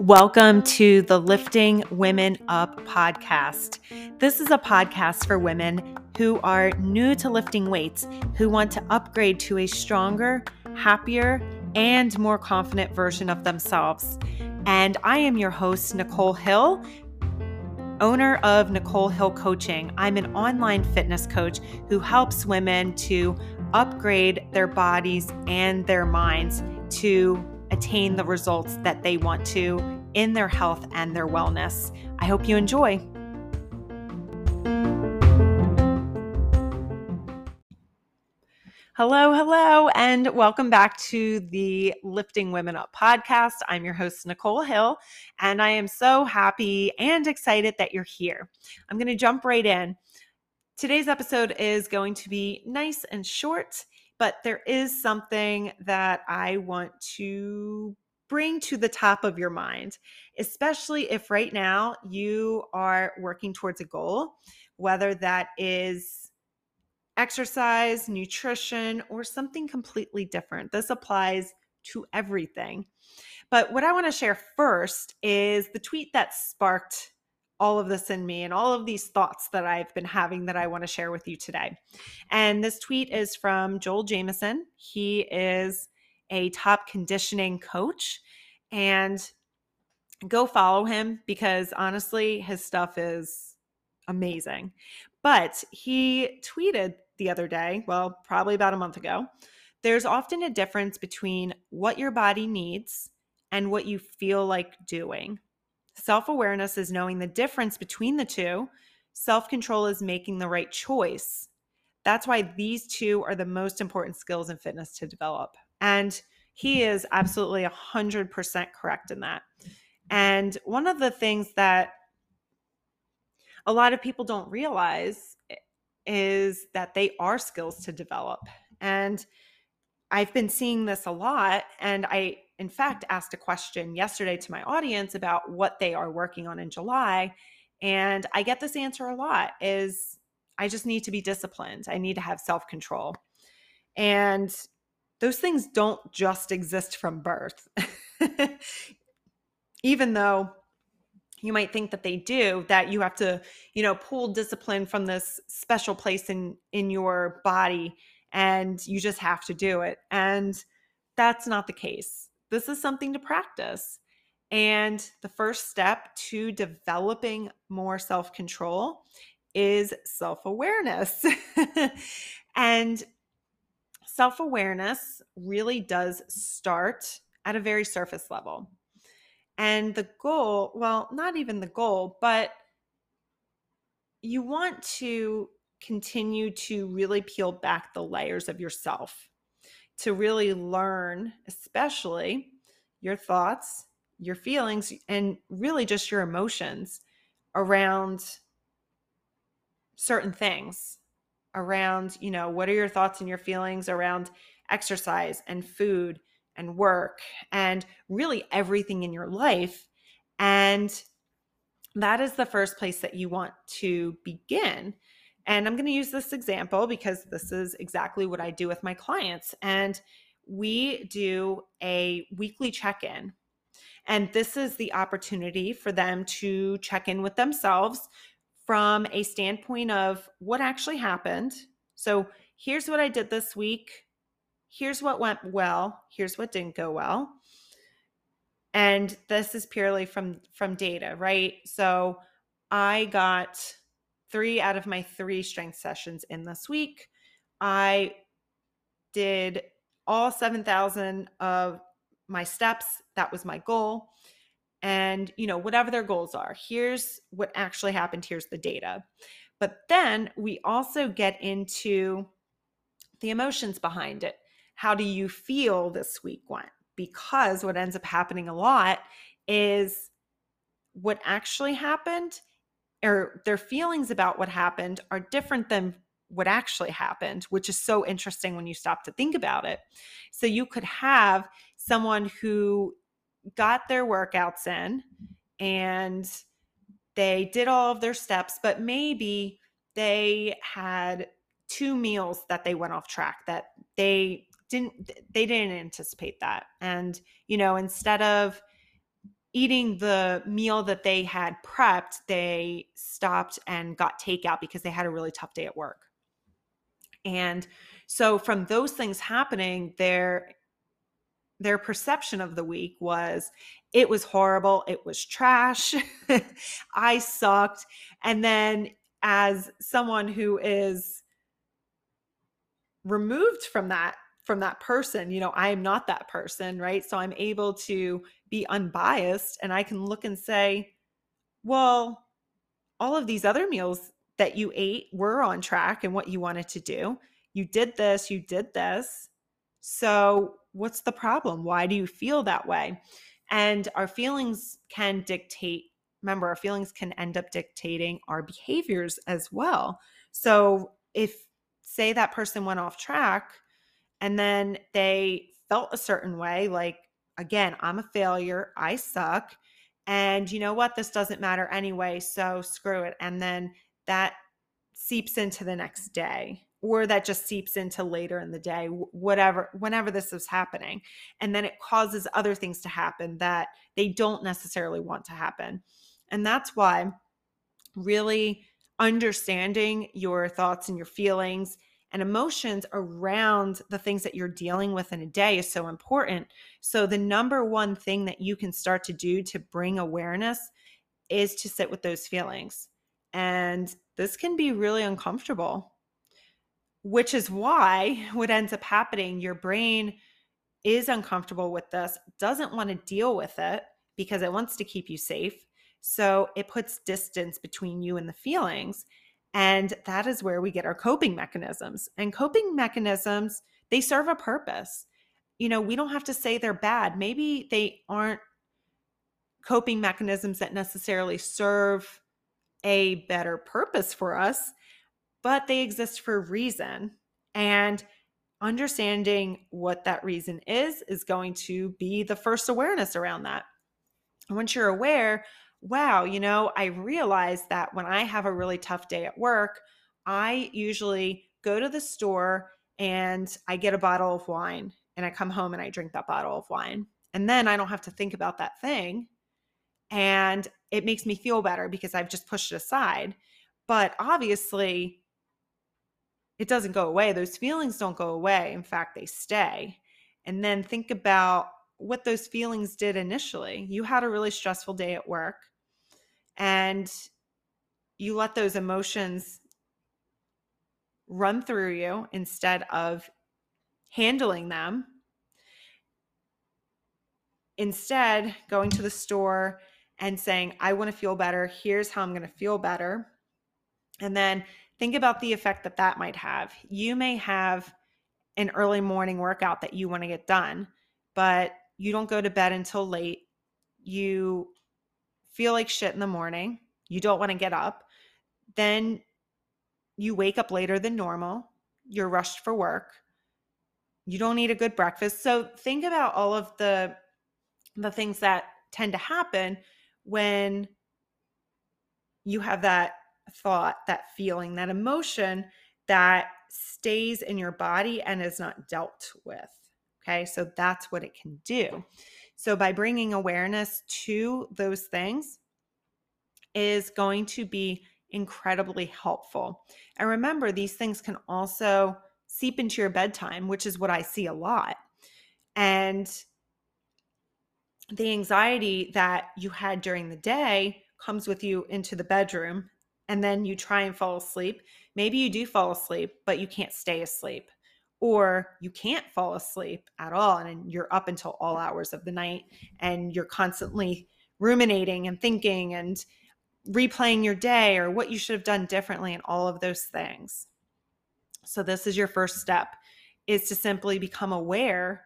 Welcome to the Lifting Women Up podcast. This is a podcast for women who are new to lifting weights, who want to upgrade to a stronger, happier, and more confident version of themselves. And I am your host, Nicole Hill, owner of Nicole Hill Coaching. I'm an online fitness coach who helps women to upgrade their bodies and their minds to attain the results that they want to in their health and their wellness. I hope you enjoy. Hello, hello, and welcome back to the Lifting Women Up podcast. I'm your host, Nicole Hill, and I am so happy and excited that you're here. I'm going to jump right in. Today's episode is going to be nice and short but there is something that I want to bring to the top of your mind, especially if right now you are working towards a goal, whether that is exercise, nutrition, or something completely different. This applies to everything. But what I want to share first is the tweet that sparked all of this in me and all of these thoughts that I've been having that I want to share with you today. And this tweet is from Joel Jamieson. He is a top conditioning coach and go follow him because honestly, his stuff is amazing. But he tweeted the other day, well, probably about a month ago, there's often a difference between what your body needs and what you feel like doing. Self awareness is knowing the difference between the two. Self control is making the right choice. That's why these two are the most important skills in fitness to develop. And he is absolutely 100% correct in that. And one of the things that a lot of people don't realize eh, is that they are skills to develop. And I've been seeing this a lot. And I in fact, asked a question yesterday to my audience about what they are working on in July. And I get this answer a lot is I just need to be disciplined. I need to have self-control. And those things don't just exist from birth. Even though you might think that they do that you have to you know pull discipline from this special place in in your body and you just have to do it and that's not the case this is something to practice. And the first step to developing more self control is self awareness. and self awareness really does start at a very surface level. And the goal, well, not even the goal, but you want to continue to really peel back the layers of yourself to really learn, especially your thoughts, your feelings, and really just your emotions around certain things around, you know, what are your thoughts and your feelings around exercise and food and work and really everything in your life. And that is the first place that you want to begin and I'm going to use this example because this is exactly what I do with my clients. And we do a weekly check in. And this is the opportunity for them to check in with themselves from a standpoint of what actually happened. So here's what I did this week. Here's what went well. Here's what didn't go well. And this is purely from from data, right? So I got three out of my three strength sessions in this week. I did all 7,000 of my steps. That was my goal. And, you know, whatever their goals are, here's what actually happened. Here's the data. But then we also get into the emotions behind it. How do you feel this week went? Because what ends up happening a lot is what actually happened or their feelings about what happened are different than what actually happened, which is so interesting when you stop to think about it. So you could have someone who got their workouts in and they did all of their steps, but maybe they had two meals that they went off track that they didn't they didn't anticipate that. And you know instead of eating the meal that they had prepped they stopped and got takeout because they had a really tough day at work. And so from those things happening their their perception of the week was it was horrible it was trash i sucked. And then as someone who is removed from that from that person you know i am not that person right? So i'm able to be unbiased and i can look and say well all of these other meals that you ate were on track and what you wanted to do. You did this you did this. So what's the problem? Why do you feel that way? And our feelings can dictate remember our feelings can end up dictating our behaviors as well. So if say that person went off track and then they felt a certain way like again i'm a failure i suck and you know what? This doesn't matter anyway so screw it. And then that seeps into the next day or that just seeps into later in the day whatever whenever this is happening and then it causes other things to happen that they don't necessarily want to happen and that's why really understanding your thoughts and your feelings and emotions around the things that you're dealing with in a day is so important. So, the number one thing that you can start to do to bring awareness is to sit with those feelings. And this can be really uncomfortable, which is why what ends up happening, your brain is uncomfortable with this, doesn't want to deal with it because it wants to keep you safe. So, it puts distance between you and the feelings. And that is where we get our coping mechanisms. And coping mechanisms, they serve a purpose. You know, we don't have to say they're bad. Maybe they aren't coping mechanisms that necessarily serve a better purpose for us, but they exist for a reason. And understanding what that reason is is going to be the first awareness around that. once you're aware, wow, you know, I realize that when I have a really tough day at work, I usually go to the store and I get a bottle of wine and I come home and I drink that bottle of wine. And then I don't have to think about that thing. And it makes me feel better because I've just pushed it aside. But obviously, it doesn't go away. Those feelings don't go away. In fact, they stay. And then think about what those feelings did initially. You had a really stressful day at work and you let those emotions run through you instead of handling them. Instead, going to the store and saying, I want to feel better. Here's how I'm going to feel better. And then think about the effect that that might have. You may have an early morning workout that you want to get done, but you don't go to bed until late. You feel like shit in the morning, you don't want to get up, then you wake up later than normal, you're rushed for work, you don't eat a good breakfast. So think about all of the the things that tend to happen when you have that thought, that feeling, that emotion that stays in your body and is not dealt with. Okay, so that's what it can do. So, by bringing awareness to those things is going to be incredibly helpful. And remember, these things can also seep into your bedtime, which is what I see a lot. And the anxiety that you had during the day comes with you into the bedroom, and then you try and fall asleep. Maybe you do fall asleep, but you can't stay asleep or you can't fall asleep at all and you're up until all hours of the night and you're constantly ruminating and thinking and replaying your day or what you should have done differently and all of those things. So this is your first step is to simply become aware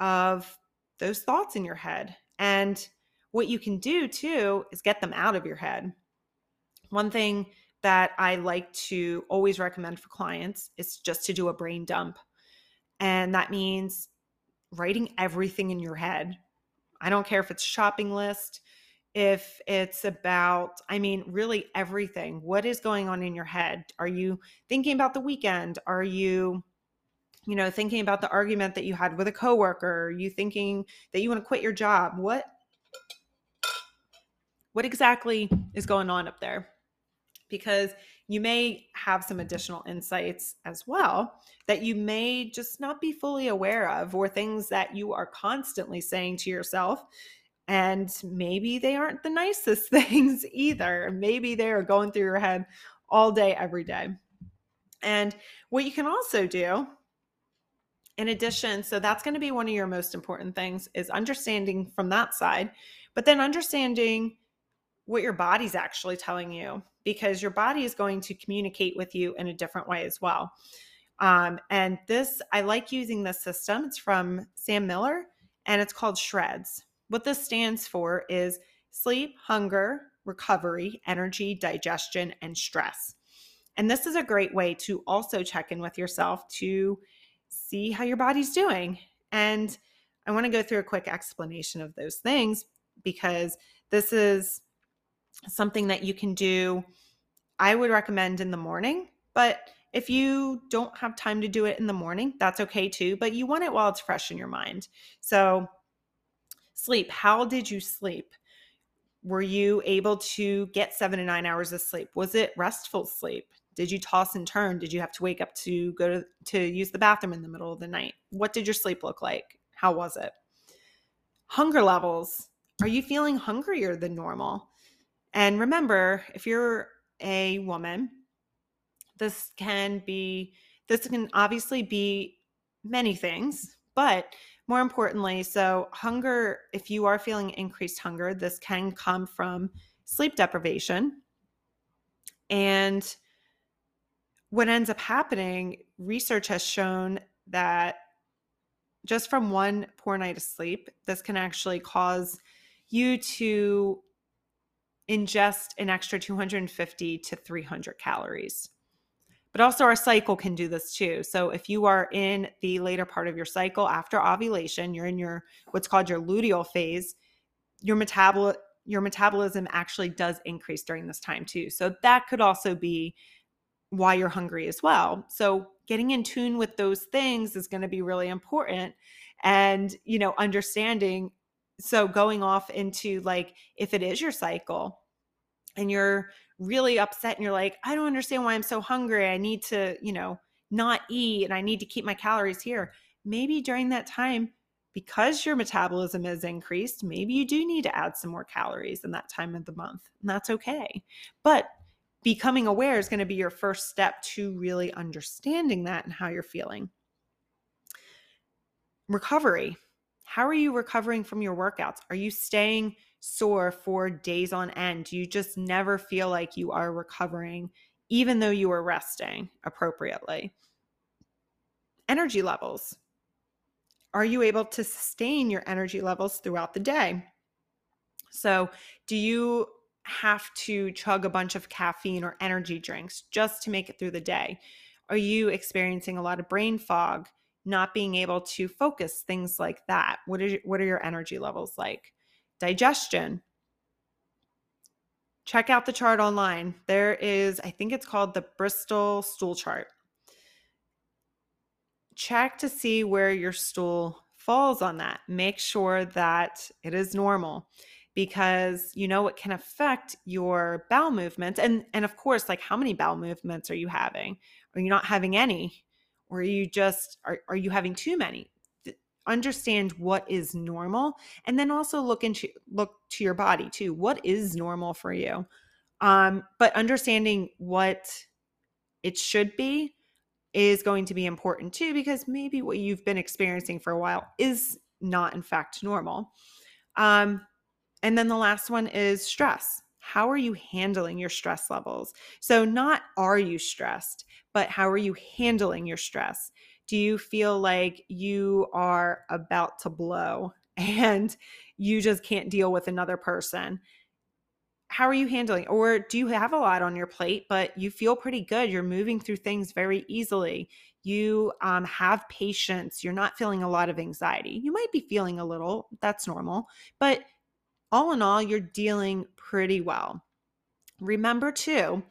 of those thoughts in your head. And what you can do too is get them out of your head. One thing that I like to always recommend for clients is just to do a brain dump. And that means writing everything in your head. I don't care if it's shopping list, if it's about, I mean, really everything. What is going on in your head? Are you thinking about the weekend? Are you, you know, thinking about the argument that you had with a coworker? Are you thinking that you want to quit your job? What what exactly is going on up there? Because you may have some additional insights as well that you may just not be fully aware of, or things that you are constantly saying to yourself. And maybe they aren't the nicest things either. Maybe they are going through your head all day, every day. And what you can also do in addition so that's going to be one of your most important things is understanding from that side but then understanding what your body's actually telling you because your body is going to communicate with you in a different way as well. Um, and this, I like using this system. It's from Sam Miller and it's called SHREDS. What this stands for is sleep, hunger, recovery, energy, digestion, and stress. And this is a great way to also check in with yourself to see how your body's doing. And I want to go through a quick explanation of those things because this is something that you can do. I would recommend in the morning, but if you don't have time to do it in the morning, that's okay too, but you want it while it's fresh in your mind. So, sleep. How did you sleep? Were you able to get seven to nine hours of sleep? Was it restful sleep? Did you toss and turn? Did you have to wake up to go to, to use the bathroom in the middle of the night? What did your sleep look like? How was it? Hunger levels. Are you feeling hungrier than normal? And remember, if you're a woman, this can be, this can obviously be many things, but more importantly, so hunger, if you are feeling increased hunger, this can come from sleep deprivation. And what ends up happening, research has shown that just from one poor night of sleep, this can actually cause you to ingest an extra 250 to 300 calories. But also, our cycle can do this too. So, if you are in the later part of your cycle after ovulation, you're in your what's called your luteal phase, your metabol your metabolism actually does increase during this time too. So, that could also be why you're hungry as well. So, getting in tune with those things is going to be really important. And, you know, understanding so going off into like if it is your cycle and you're really upset and you're like i don't understand why i'm so hungry. I need to you know not eat and i need to keep my calories here. Maybe during that time because your metabolism is increased maybe you do need to add some more calories in that time of the month and that's okay. But becoming aware is going to be your first step to really understanding that and how you're feeling. Recovery how are you recovering from your workouts? Are you staying sore for days on end? Do you just never feel like you are recovering, even though you are resting appropriately? Energy levels. Are you able to sustain your energy levels throughout the day? So, do you have to chug a bunch of caffeine or energy drinks just to make it through the day? Are you experiencing a lot of brain fog? Not being able to focus, things like that. What are, what are your energy levels like? Digestion. Check out the chart online. There is, I think it's called the Bristol stool chart. Check to see where your stool falls on that. Make sure that it is normal because you know it can affect your bowel movements and and of course like how many bowel movements are you having are you not having any or you just are, are you having too many? Understand what is normal and then also look into look to your body too. What is normal for you? Um but understanding what it should be is going to be important too because maybe what you've been experiencing for a while is not in fact normal. Um and then the last one is stress how are you handling your stress levels? So, not are you stressed, but how are you handling your stress? Do you feel like you are about to blow and you just can't deal with another person? How are you handling? Or do you have a lot on your plate, but you feel pretty good? You're moving through things very easily. You um, have patience. You're not feeling a lot of anxiety. You might be feeling a little, that's normal, but all in all, you're dealing pretty well. Remember, too,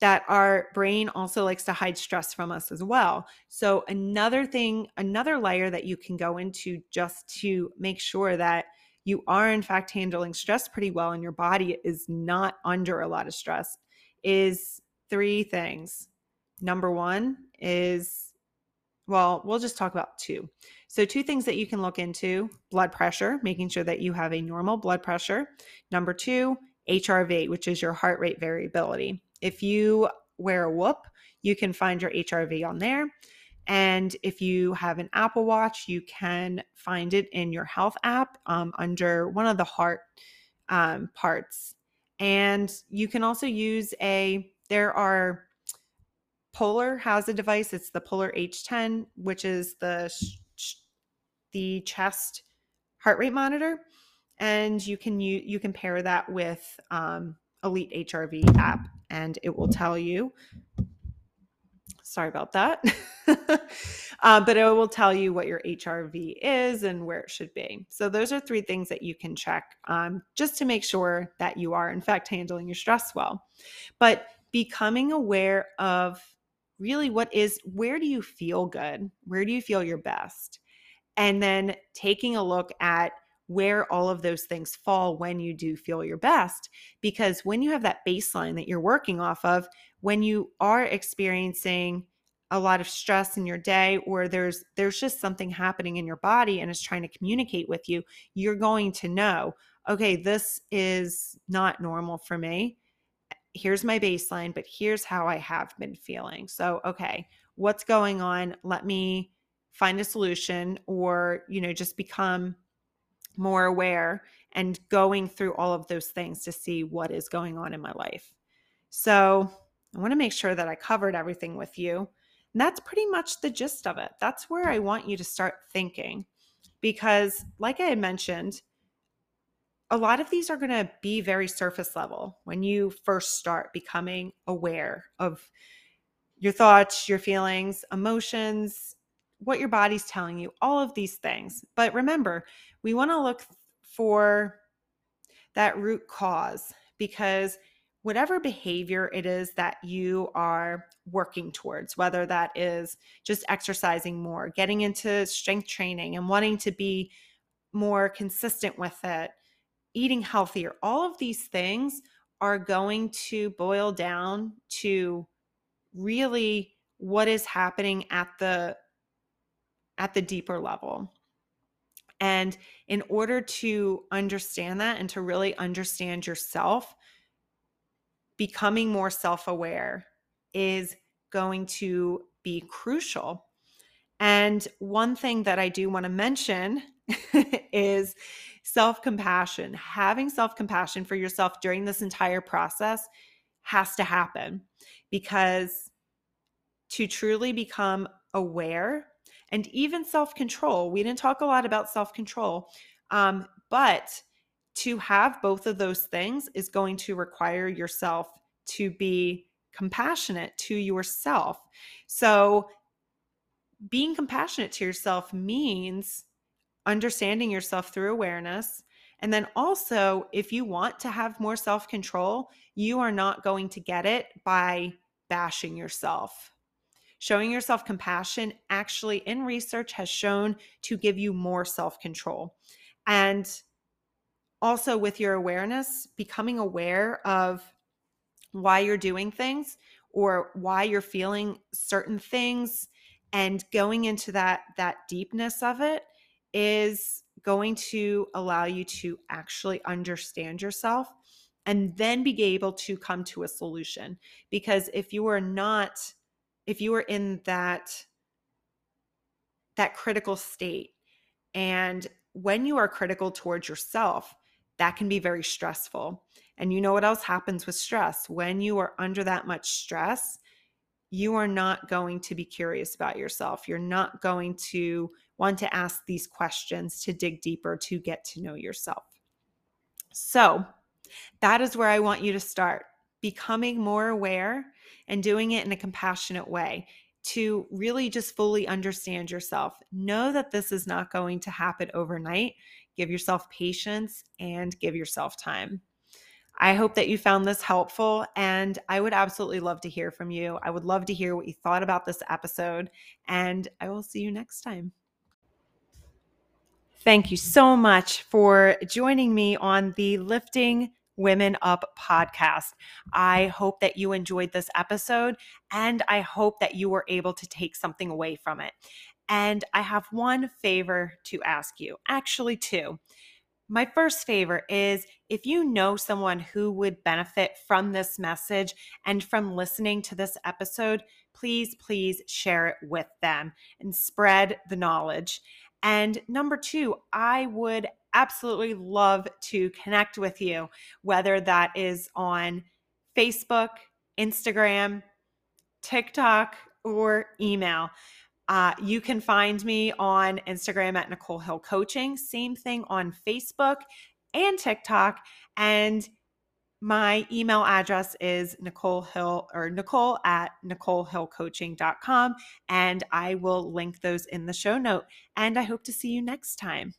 that our brain also likes to hide stress from us as well. So, another thing, another layer that you can go into just to make sure that you are, in fact, handling stress pretty well and your body is not under a lot of stress is three things. Number one is, well, we'll just talk about two. So, two things that you can look into blood pressure, making sure that you have a normal blood pressure. Number two, HRV, which is your heart rate variability. If you wear a whoop, you can find your HRV on there. And if you have an Apple Watch, you can find it in your health app um, under one of the heart um, parts. And you can also use a, there are, Polar has a device. It's the Polar H10, which is the the chest heart rate monitor, and you can you you can pair that with um, Elite HRV app, and it will tell you Sorry about that. uh, but it will tell you what your HRV is and where it should be. So, those are three things that you can check um, just to make sure that you are, in fact, handling your stress well. But becoming aware of really what is, where do you feel good? Where do you feel your best? And then taking a look at where all of those things fall when you do feel your best. Because when you have that baseline that you're working off of, when you are experiencing a lot of stress in your day or there's there's just something happening in your body and it's trying to communicate with you you're going to know okay this is not normal for me here's my baseline but here's how i have been feeling so okay what's going on let me find a solution or you know just become more aware and going through all of those things to see what is going on in my life so I want to make sure that I covered everything with you. And that's pretty much the gist of it. That's where I want you to start thinking. Because, like I had mentioned, a lot of these are going to be very surface level when you first start becoming aware of your thoughts, your feelings, emotions, what your body's telling you, all of these things. But remember, we want to look for that root cause because whatever behavior it is that you are working towards, whether that is just exercising more, getting into strength training and wanting to be more consistent with it, eating healthier, all of these things are going to boil down to really what is happening at the at the deeper level. And in order to understand that and to really understand yourself, becoming more self aware is going to be crucial. And one thing that I do want to mention is self compassion. Having self compassion for yourself during this entire process has to happen because to truly become aware and even self control, we didn't talk a lot about self control, um, but to have both of those things is going to require yourself to be compassionate to yourself. So, being compassionate to yourself means understanding yourself through awareness. And then also, if you want to have more self control, you are not going to get it by bashing yourself. Showing yourself compassion actually, in research, has shown to give you more self control. And also with your awareness, becoming aware of why you're doing things or why you're feeling certain things and going into that that deepness of it is going to allow you to actually understand yourself and then be able to come to a solution because if you are not if you are in that that critical state and when you are critical towards yourself that can be very stressful. And you know what else happens with stress? When you are under that much stress, you are not going to be curious about yourself. You're not going to want to ask these questions to dig deeper to get to know yourself. So, that is where I want you to start becoming more aware and doing it in a compassionate way. to really just fully understand yourself. Know that this is not going to happen overnight. Give yourself patience and give yourself time. I hope that you found this helpful, and I would absolutely love to hear from you. I would love to hear what you thought about this episode, and I will see you next time. Thank you so much for joining me on the Lifting Women Up podcast. I hope that you enjoyed this episode and I hope that you were able to take something away from it. And I have one favor to ask you actually, two. My first favor is if you know someone who would benefit from this message and from listening to this episode, please, please share it with them and spread the knowledge. And number two, I would absolutely love to connect with you, whether that is on Facebook, Instagram, TikTok, or email. Uh, you can find me on Instagram at Nicole Hill Coaching. Same thing on Facebook and TikTok. And my email address is Nicole Hill or Nicole at NicoleHillCoaching.com. And I will link those in the show note. And I hope to see you next time.